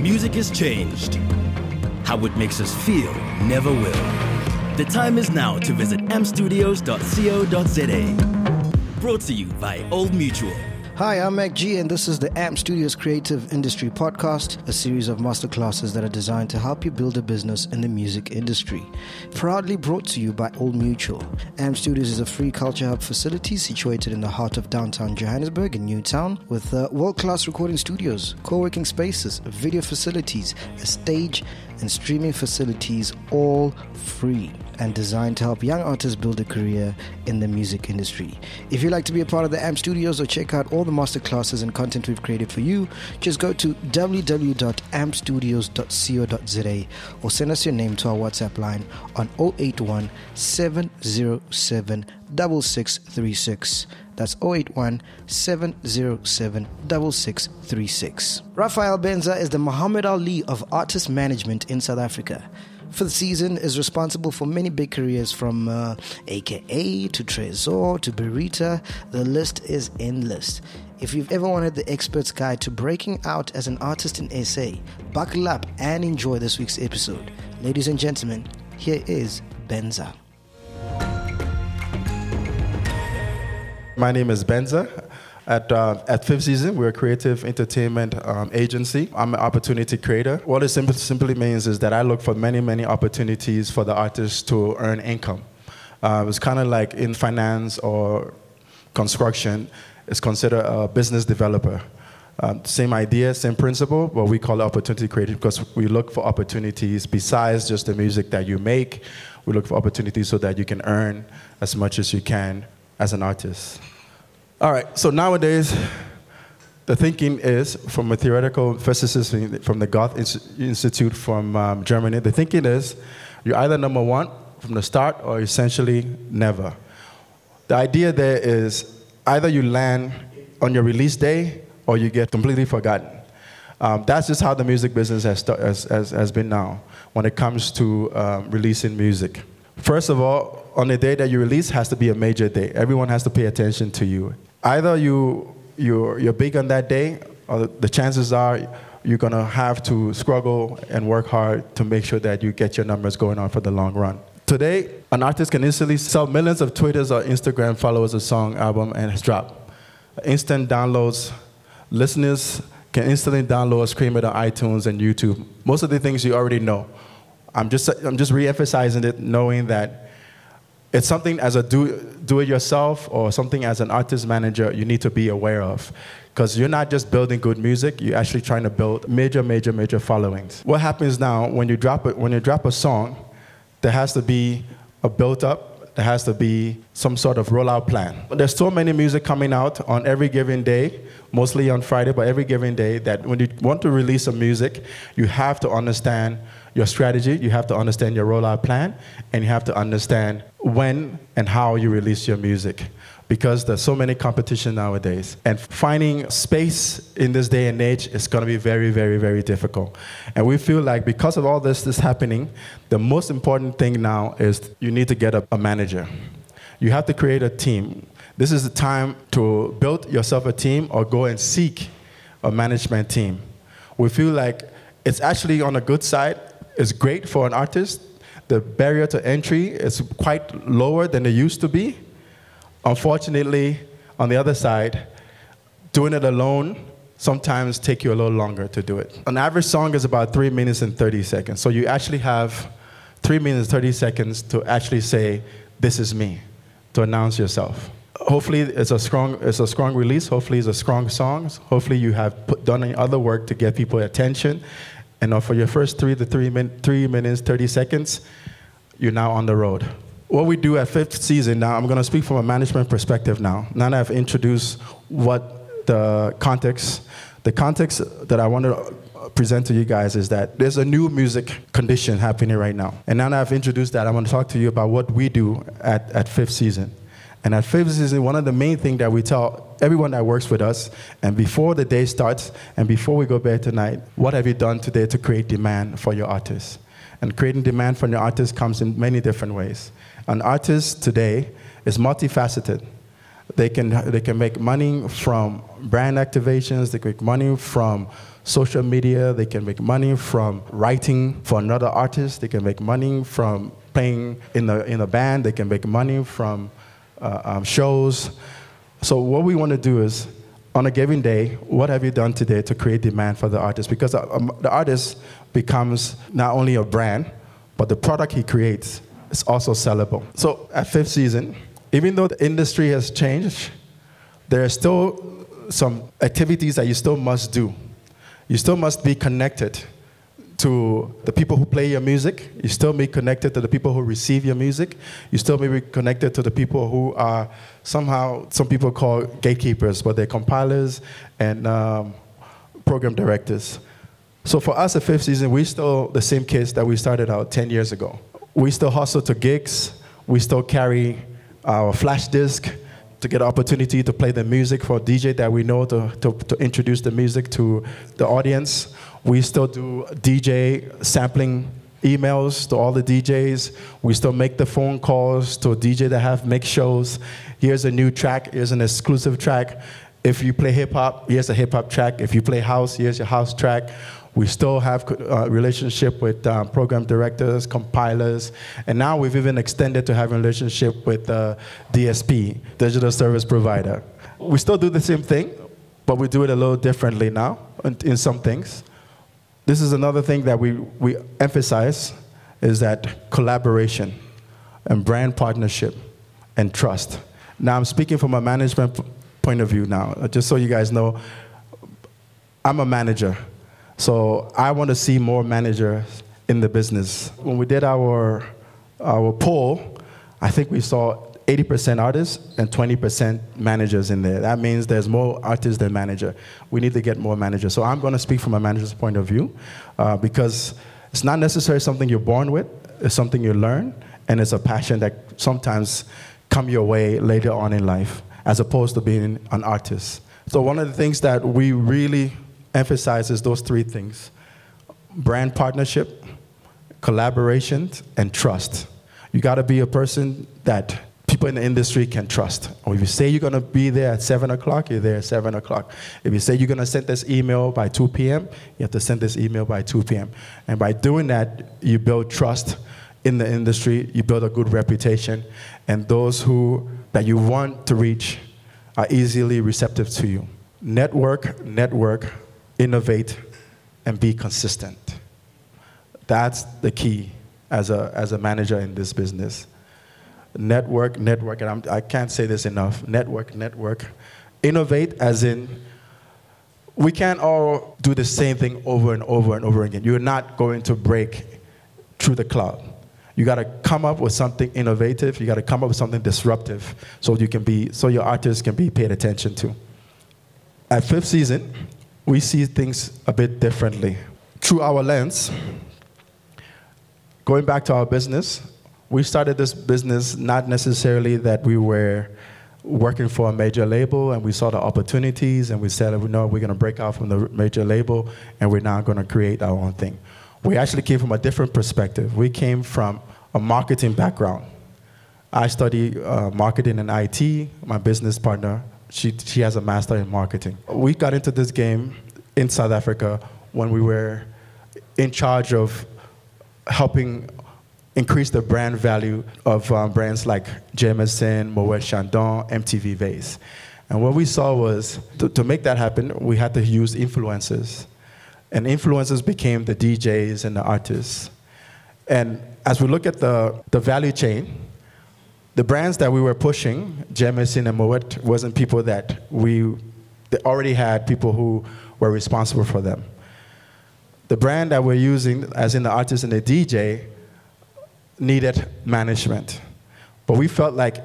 Music has changed. How it makes us feel never will. The time is now to visit ampstudios.co.za. Brought to you by Old Mutual. Hi, I'm Mac G, and this is the AMP Studios Creative Industry Podcast, a series of masterclasses that are designed to help you build a business in the music industry. Proudly brought to you by Old Mutual. AMP Studios is a free culture hub facility situated in the heart of downtown Johannesburg in Newtown with uh, world class recording studios, co working spaces, video facilities, a stage, and streaming facilities all free and designed to help young artists build a career in the music industry. If you'd like to be a part of the AMP Studios or check out all the masterclasses and content we've created for you, just go to www.ampstudios.co.za or send us your name to our WhatsApp line on 081 707 6636. That's 081 707 6636. Raphael Benza is the Muhammad Ali of artist management in South Africa for the season is responsible for many big careers from uh, AKA to Trezor to Berita. The list is endless. If you've ever wanted the expert's guide to breaking out as an artist in SA, buckle up and enjoy this week's episode. Ladies and gentlemen, here is Benza. My name is Benza. At, uh, at Fifth Season, we're a creative entertainment um, agency. I'm an opportunity creator. What it simply, simply means is that I look for many, many opportunities for the artists to earn income. Uh, it's kind of like in finance or construction, it's considered a business developer. Um, same idea, same principle, but we call it opportunity creator because we look for opportunities besides just the music that you make. We look for opportunities so that you can earn as much as you can as an artist. All right, so nowadays, the thinking is from a theoretical physicist from the Goethe Institute from um, Germany, the thinking is you're either number one from the start or essentially never. The idea there is either you land on your release day or you get completely forgotten. Um, that's just how the music business has, has, has, has been now when it comes to um, releasing music. First of all, on the day that you release has to be a major day. Everyone has to pay attention to you either you, you're, you're big on that day, or the chances are you're going to have to struggle and work hard to make sure that you get your numbers going on for the long run. Today, an artist can instantly sell millions of Twitters or Instagram followers a song, album, and it's dropped. Instant downloads. Listeners can instantly download, stream it on iTunes and YouTube. Most of the things you already know. I'm just, I'm just re-emphasizing it, knowing that it's something as a do, do it yourself or something as an artist manager you need to be aware of. Because you're not just building good music you're actually trying to build major major major followings. What happens now when you drop when you drop a song there has to be a built up there has to be some sort of rollout plan. But there's so many music coming out on every given day mostly on friday but every given day that when you want to release some music you have to understand your strategy, you have to understand your rollout plan, and you have to understand when and how you release your music because there's so many competition nowadays. And finding space in this day and age is going to be very, very, very difficult. And we feel like because of all this is happening, the most important thing now is you need to get a, a manager. You have to create a team. This is the time to build yourself a team or go and seek a management team. We feel like it's actually on a good side it's great for an artist. The barrier to entry is quite lower than it used to be. Unfortunately, on the other side, doing it alone sometimes take you a little longer to do it. An average song is about three minutes and 30 seconds. So you actually have three minutes, 30 seconds to actually say, this is me, to announce yourself. Hopefully it's a strong, it's a strong release. Hopefully it's a strong song. Hopefully you have put, done other work to get people attention and for your first three to three, min- three minutes, 30 seconds, you're now on the road. What we do at fifth season now, I'm going to speak from a management perspective now. Now that I've introduced what the context, the context that I want to present to you guys is that there's a new music condition happening right now. And now that I've introduced that, I want to talk to you about what we do at, at fifth season. And at season, one of the main things that we tell everyone that works with us, and before the day starts, and before we go bed tonight, what have you done today to create demand for your artists? And creating demand for your artists comes in many different ways. An artist today is multifaceted. They can, they can make money from brand activations, they can make money from social media, they can make money from writing for another artist, they can make money from playing in a, in a band, they can make money from uh, um, shows. So, what we want to do is on a given day, what have you done today to create demand for the artist? Because um, the artist becomes not only a brand, but the product he creates is also sellable. So at fifth season, even though the industry has changed, there are still some activities that you still must do. You still must be connected to the people who play your music. You still may be connected to the people who receive your music. You still may be connected to the people who are somehow, some people call gatekeepers, but they're compilers and um, program directors. So for us at fifth season, we still the same kids that we started out 10 years ago. We still hustle to gigs. We still carry our flash disk to get an opportunity to play the music for a DJ that we know to, to, to introduce the music to the audience. We still do DJ sampling emails to all the DJs. We still make the phone calls to a DJ that have mix shows. Here's a new track, here's an exclusive track. If you play hip hop, here's a hip hop track. If you play house, here's your house track. We still have a uh, relationship with um, program directors, compilers, and now we've even extended to having a relationship with uh, DSP, digital service provider. We still do the same thing, but we do it a little differently now in, in some things. This is another thing that we, we emphasize is that collaboration and brand partnership and trust. Now I'm speaking from a management point of view now, uh, just so you guys know, I'm a manager. So I want to see more managers in the business. When we did our, our poll, I think we saw 80% artists and 20% managers in there. That means there's more artists than manager. We need to get more managers. So I'm going to speak from a manager's point of view uh, because it's not necessarily something you're born with. It's something you learn, and it's a passion that sometimes come your way later on in life, as opposed to being an artist. So one of the things that we really emphasize is those three things: brand partnership, collaboration, and trust. You got to be a person that people in the industry can trust. Or if you say you're going to be there at 7 o'clock, you're there at 7 o'clock. If you say you're going to send this email by 2 p.m., you have to send this email by 2 p.m. And by doing that, you build trust in the industry, you build a good reputation, and those who that you want to reach are easily receptive to you. Network, network, innovate, and be consistent. That's the key as a, as a manager in this business network, network, and I'm, I can not say this enough network, network. Innovate, as in, we can't all do the same thing over and over and over again. You're not going to break through the cloud. You got to come up with something innovative. You got to come up with something disruptive, so you can be, so your artists can be paid attention to. At fifth season, we see things a bit differently through our lens. Going back to our business, we started this business not necessarily that we were working for a major label and we saw the opportunities and we said, no, we're going to break out from the major label and we're now going to create our own thing. We actually came from a different perspective. We came from a marketing background. I study uh, marketing and IT. My business partner, she, she has a master in marketing. We got into this game in South Africa when we were in charge of helping increase the brand value of um, brands like Jameson, Moet Chandon, MTV Base. And what we saw was to, to make that happen, we had to use influencers. And influencers became the DJs and the artists. And as we look at the, the value chain, the brands that we were pushing, Jameson and Moet, wasn't people that we they already had people who were responsible for them. The brand that we're using, as in the artist and the DJ, needed management. But we felt like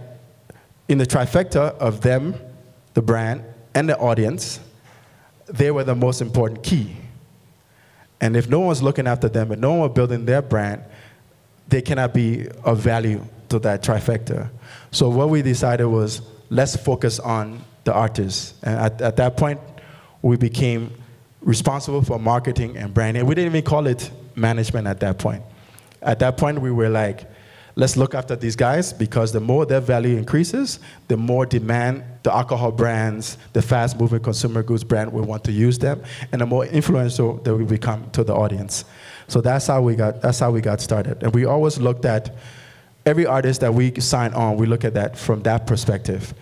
in the trifecta of them, the brand, and the audience, they were the most important key. And if no one's looking after them and no one building their brand, they cannot be of value to that trifecta. So what we decided was let's focus on the artists. And at, at that point, we became responsible for marketing and branding. We didn't even call it management at that point. At that point, we were like, let's look after these guys because the more their value increases, the more demand the alcohol brands, the fast moving consumer goods brand will want to use them, and the more influential they will become to the audience. So that's how we got that's how we got started. And we always looked at every artist that we sign on, we look at that from that perspective.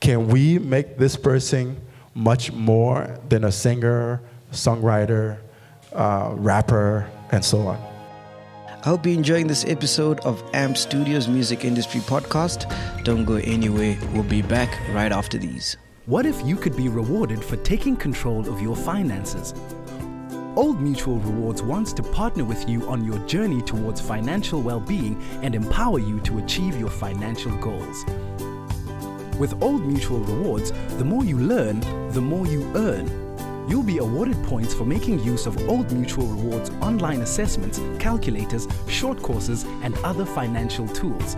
Can we make this person much more than a singer, songwriter, uh, rapper, and so on? I hope you're enjoying this episode of AMP Studios Music Industry Podcast. Don't go anywhere. We'll be back right after these. What if you could be rewarded for taking control of your finances? Old Mutual Rewards wants to partner with you on your journey towards financial well being and empower you to achieve your financial goals. With Old Mutual Rewards, the more you learn, the more you earn. You'll be awarded points for making use of Old Mutual Rewards online assessments, calculators, short courses, and other financial tools.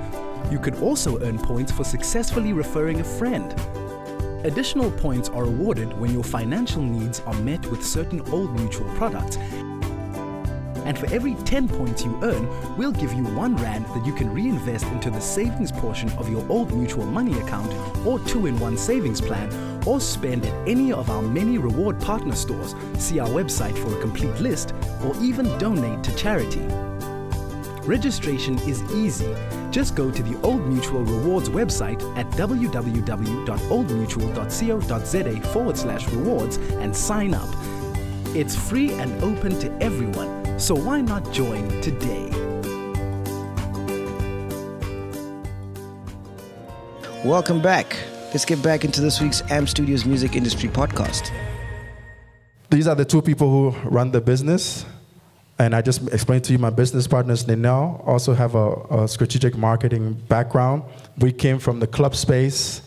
You could also earn points for successfully referring a friend. Additional points are awarded when your financial needs are met with certain Old Mutual products. And for every 10 points you earn, we'll give you 1 Rand that you can reinvest into the savings portion of your Old Mutual money account or 2 in 1 savings plan or spend at any of our many reward partner stores, see our website for a complete list, or even donate to charity. Registration is easy. Just go to the Old Mutual Rewards website at www.oldmutual.co.za forward slash rewards and sign up. It's free and open to everyone, so why not join today? Welcome back. Let's get back into this week's AMP Studios Music Industry Podcast. These are the two people who run the business. And I just explained to you my business partners, they now also have a, a strategic marketing background. We came from the club space,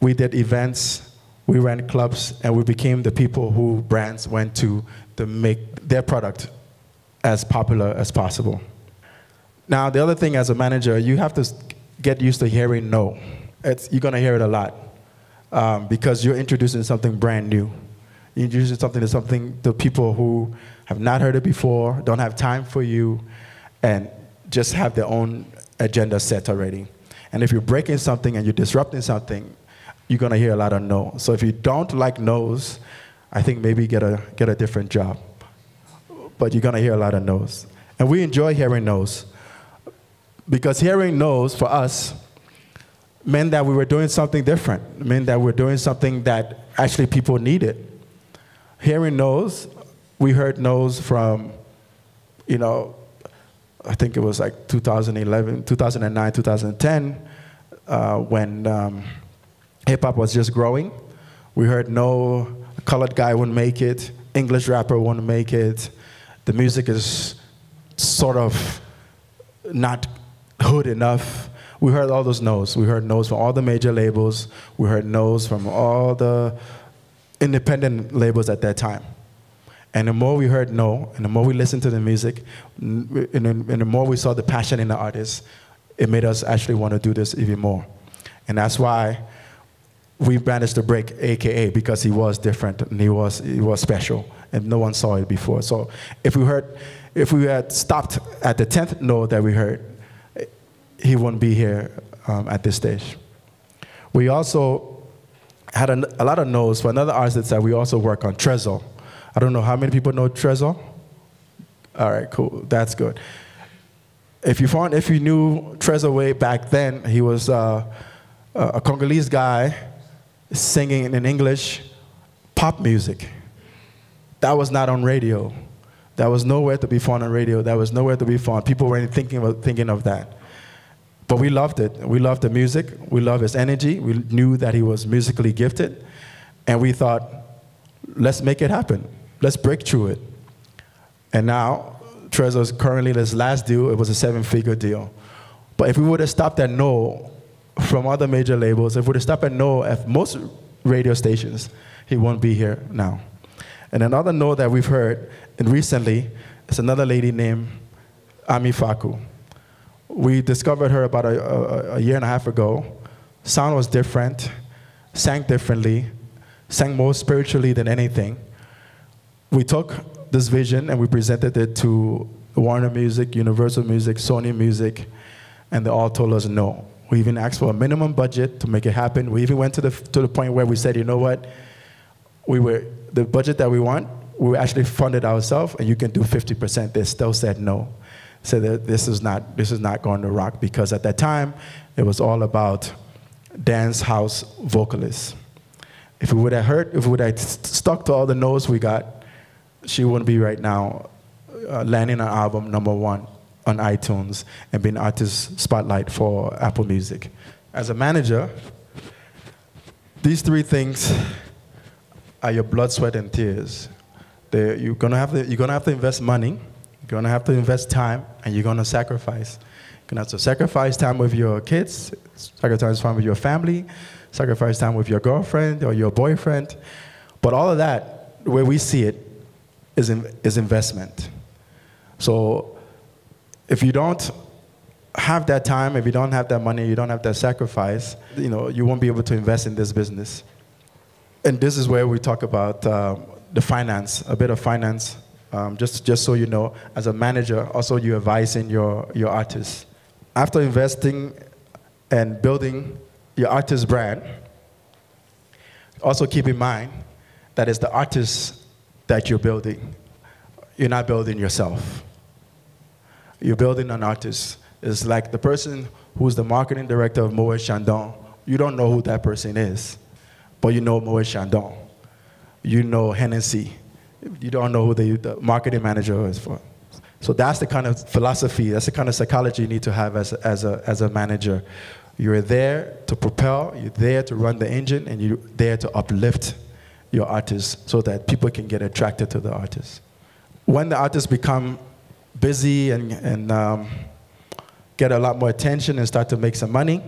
we did events, we ran clubs, and we became the people who brands went to to make their product as popular as possible. Now, the other thing as a manager, you have to get used to hearing no it's, you're going to hear it a lot um, because you're introducing something brand new. You're introducing something to something to people who have not heard it before, don't have time for you, and just have their own agenda set already. And if you're breaking something and you're disrupting something, you're going to hear a lot of no. So if you don't like no's, I think maybe get a, get a different job. But you're going to hear a lot of no's. And we enjoy hearing no's. Because hearing no's for us meant that we were doing something different, meant that we we're doing something that actually people needed. Hearing no's, we heard no's from, you know, I think it was like 2011, 2009, 2010, uh, when um, hip hop was just growing. We heard no colored guy wouldn't make it, English rapper wouldn't make it. The music is sort of not hood enough we heard all those no's. We heard no's from all the major labels. We heard no's from all the independent labels at that time. And the more we heard no, and the more we listened to the music, and the more we saw the passion in the artists, it made us actually want to do this even more. And that's why we managed to break AKA because he was different and he was, he was special and no one saw it before. So if we heard, if we had stopped at the 10th no that we heard, he wouldn't be here um, at this stage. We also had a, a, lot of no's for another artist that we also work on, Trezor. I don't know how many people know Trezor. All right, cool. That's good. If you found, if you knew Trezor way back then, he was uh, a Congolese guy singing in English pop music. That was not on radio. That was nowhere to be found on radio. That was nowhere to be found. People weren't thinking of, thinking of that. But we loved it. We loved the music. We loved his energy. We knew that he was musically gifted. And we thought, let's make it happen. Let's break through it. And now, Trezor's currently his last deal, it was a seven figure deal. But if we would have stopped at no from other major labels, if we would have stopped at no at most radio stations, he won't be here now. And another no that we've heard, and recently, is another lady named Ami Faku. We discovered her about a, a, a year and a half ago. Sound was different, sang differently, sang more spiritually than anything. We took this vision and we presented it to Warner Music, Universal Music, Sony Music, and they all told us no. We even asked for a minimum budget to make it happen. We even went to the, to the point where we said, you know what, we were, the budget that we want, we actually funded ourselves, and you can do 50%. They still said no. Said that this is not, this is not going to rock because at that time, it was all about dance house vocalists. If we would have heard, if we would have stuck to all the notes we got, she wouldn't be right now uh, landing an album number one on iTunes and being artist spotlight for Apple Music. As a manager, these three things are your blood, sweat, and tears. They're, you're gonna have to, you're gonna have to invest money, you're gonna have to invest time, and you're gonna sacrifice. You're gonna have to sacrifice time with your kids, sacrifice time with your family, sacrifice time with your girlfriend or your boyfriend. But all of that, way we see it, is, in, is investment. So if you don't have that time, if you don't have that money, you don't have that sacrifice, you know, you won't be able to invest in this business. And this is where we talk about um, the finance, a bit of finance. Um, just, just so you know, as a manager, also you're advising your, your artists. After investing and building your artist brand, also keep in mind that it's the artist that you're building. You're not building yourself. You're building an artist. It's like the person who's the marketing director of Moet Chandon. You don't know who that person is, but you know Moet Chandon. You know Hennessy. You don't know who the, the marketing manager is for. So that's the kind of philosophy, that's the kind of psychology you need to have as as a, as a manager. You're there to propel, you're there to run the engine, and you're there to uplift your artists so that people can get attracted to the artists. When the artists become busy and, and um, get a lot more attention and start to make some money,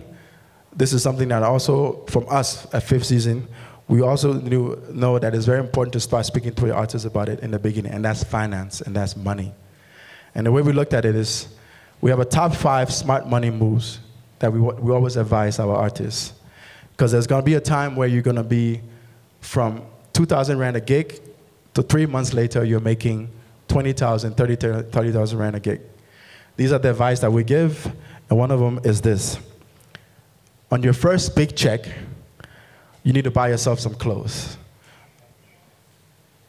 this is something that also, from us at Fifth Season, we also know that it's very important to start speaking to your artists about it in the beginning, and that's finance and that's money. And the way we looked at it is we have a top five smart money moves that we, we always advise our artists. Because there's going to be a time where you're going to be from 2,000 Rand a gig to three months later, you're making 20,000, 30,000 30, Rand a gig. These are the advice that we give, and one of them is this. On your first big check, you need to buy yourself some clothes.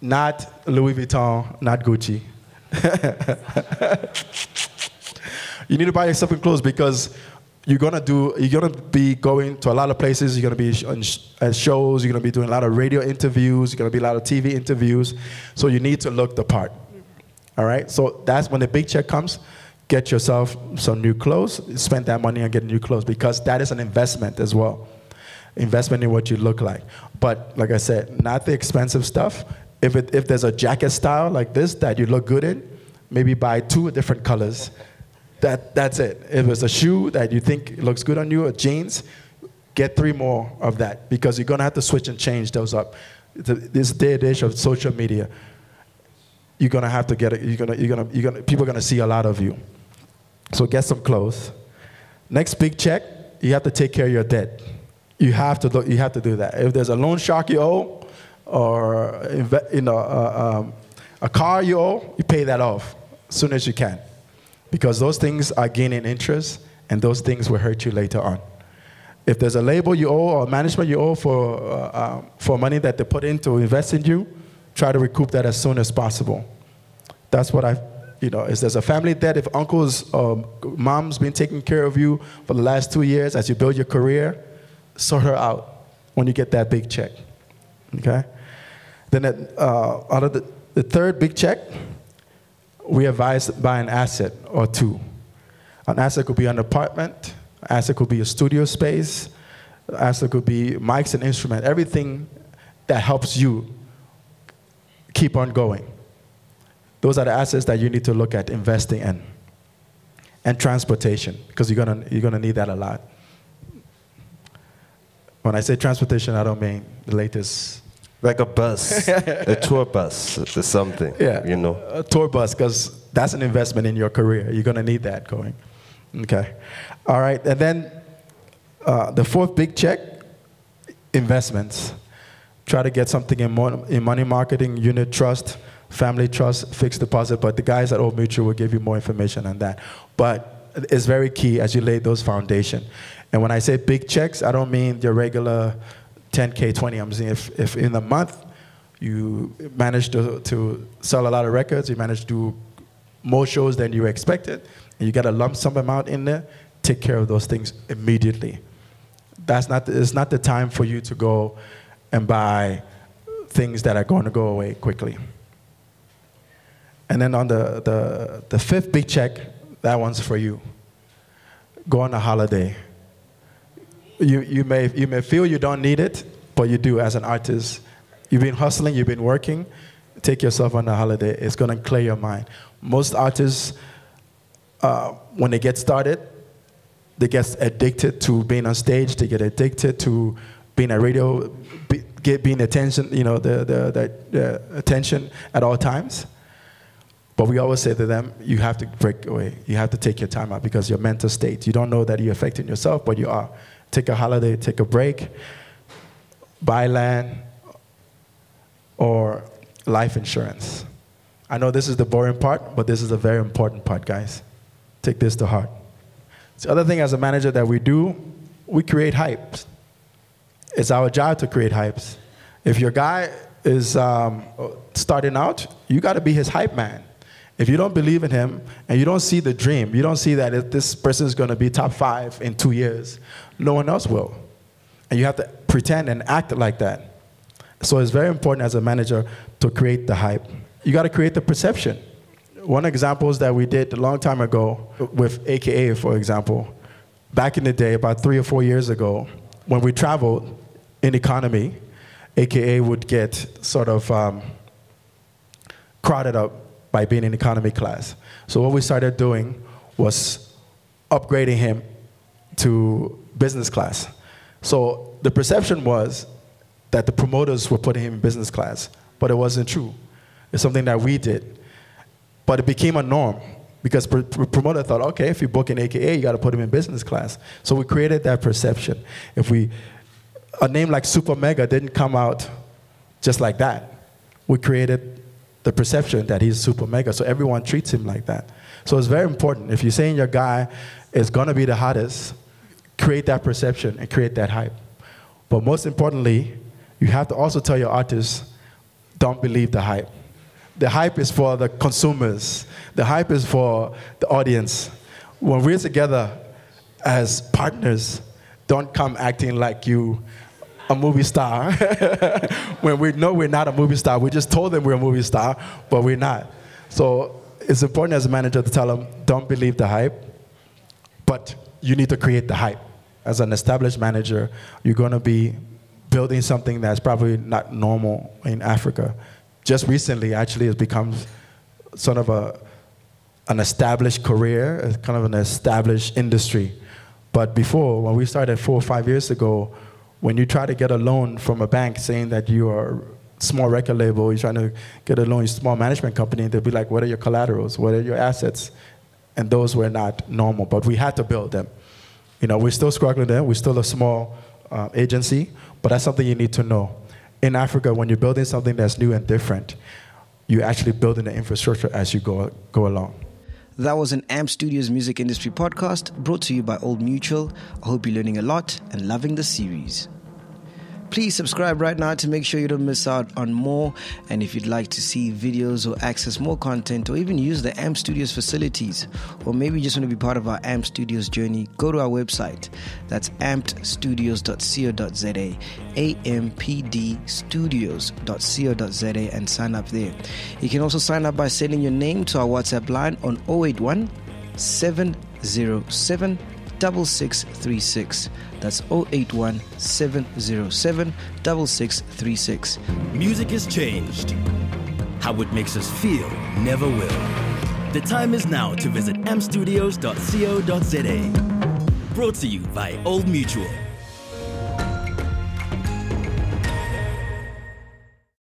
Not Louis Vuitton, not Gucci. you need to buy yourself some clothes because you're gonna do you're gonna be going to a lot of places. You're gonna be at shows. You're gonna be doing a lot of radio interviews. You're gonna be a lot of tv interviews. So you need to look the part. All right? So that's when the big check comes. Get yourself some new clothes. Spend that money on getting new clothes because that is an investment as well investment in what you look like but like i said not the expensive stuff if, it, if there's a jacket style like this that you look good in maybe buy two different colors that, that's it. If it's a shoe that you think looks good on you, or jeans, get three more of that because you're gonna have to switch and change those up. This day and age of social media, you're gonna have to get it. You're gonna, you're gonna, you're gonna. People are gonna see a lot of you. So get some clothes. Next big check, you have to take care of your debt. You have to look, You have to do that. If there's a loan shark you owe, or you know, uh, um, a car you owe, you pay that off as soon as you can because those things are gaining interest and those things will hurt you later on. If there's a label you owe or management you owe for, uh, uh, for money that they put in to invest in you, try to recoup that as soon as possible. That's what I, you know, if there's a family debt, if uncles or mom's been taking care of you for the last two years as you build your career, sort her out when you get that big check. Okay? Then at, uh, out of the, the third big check, we advise buy an asset or two. An asset could be an apartment, an asset could be a studio space, an asset could be mics and instrument, everything that helps you keep on going. Those are the assets that you need to look at investing in. And transportation, because you're gonna, you're gonna need that a lot. When I say transportation, I don't mean the latest like a bus, a tour bus or something. Yeah, you know, a tour bus because that's an investment in your career. You're gonna need that going. Okay, all right, and then uh, the fourth big check, investments. Try to get something in, in money marketing, unit trust, family trust, fixed deposit. But the guys at Old Mutual will give you more information on that. But it's very key as you lay those foundation. And when I say big checks, I don't mean your regular 10K, 20. I'm saying if, if in a month you manage to, to sell a lot of records, you manage to do more shows than you expected, and you get a lump sum amount in there, take care of those things immediately. That's not, it's not the time for you to go and buy things that are going to go away quickly. And then on the, the, the fifth big check, that one's for you. Go on a holiday. You, you, may, you may feel you don't need it, but you do as an artist. You've been hustling, you've been working. Take yourself on a holiday. It's going to clear your mind. Most artists, uh, when they get started, they get addicted to being on stage. They get addicted to being a radio, be, get being attention, you know, the, the, the, the attention at all times. But we always say to them, you have to break away. You have to take your time out because your mental state, you don't know that you're affecting yourself, but you are. Take a holiday, take a break, buy land, or life insurance. I know this is the boring part, but this is a very important part, guys. Take this to heart. The other thing as a manager that we do, we create hypes. It's our job to create hypes. If your guy is um, starting out, you got to be his hype man. If you don't believe in him and you don't see the dream, you don't see that this person is going to be top five in two years, no one else will. And you have to pretend and act like that. So it's very important as a manager to create the hype. You got to create the perception. One example is that we did a long time ago with AKA, for example. Back in the day, about three or four years ago, when we traveled in economy, AKA would get sort of um, crowded up by being in economy class. So what we started doing was upgrading him to business class. So the perception was that the promoters were putting him in business class, but it wasn't true. It's something that we did. But it became a norm because pr- promoter thought, okay, if you book an AKA, you got to put him in business class. So we created that perception. If we, a name like Supa Mega didn't come out just like that. We created the perception that he's super mega, so everyone treats him like that. So it's very important. If you're saying your guy is gonna be the hottest, create that perception and create that hype. But most importantly, you have to also tell your artists, don't believe the hype. The hype is for the consumers. The hype is for the audience. When we're together as partners, don't come acting like you a movie star when we know we're not a movie star. We just told them we're a movie star, but we're not. So it's important as a manager to tell them, don't believe the hype, but you need to create the hype. As an established manager, you're going to be building something that's probably not normal in Africa. Just recently, actually, it's become sort of a, an established career, kind of an established industry. But before, when we started four or five years ago, when you try to get a loan from a bank saying that you are small record label, you're trying to get a loan, you're a small management company, they'll be like, what are your collaterals? What are your assets? And those were not normal, but we had to build them. You know, we're still struggling there. We're still a small uh, agency, but that's something you need to know. In Africa, when you're building something that's new and different, you're actually building the infrastructure as you go, go along. That was an AMP Studios music industry podcast brought to you by Old Mutual. I hope you're learning a lot and loving the series. Please subscribe right now to make sure you don't miss out on more. And if you'd like to see videos or access more content or even use the AMP Studios facilities, or maybe you just want to be part of our AMP Studios journey, go to our website. That's ampedstudios.co.za, ampdstudios.co.za, and sign up there. You can also sign up by sending your name to our WhatsApp line on 081 707 6636. That's 081 707 6636. Music has changed. How it makes us feel never will. The time is now to visit ampstudios.co.za. Brought to you by Old Mutual.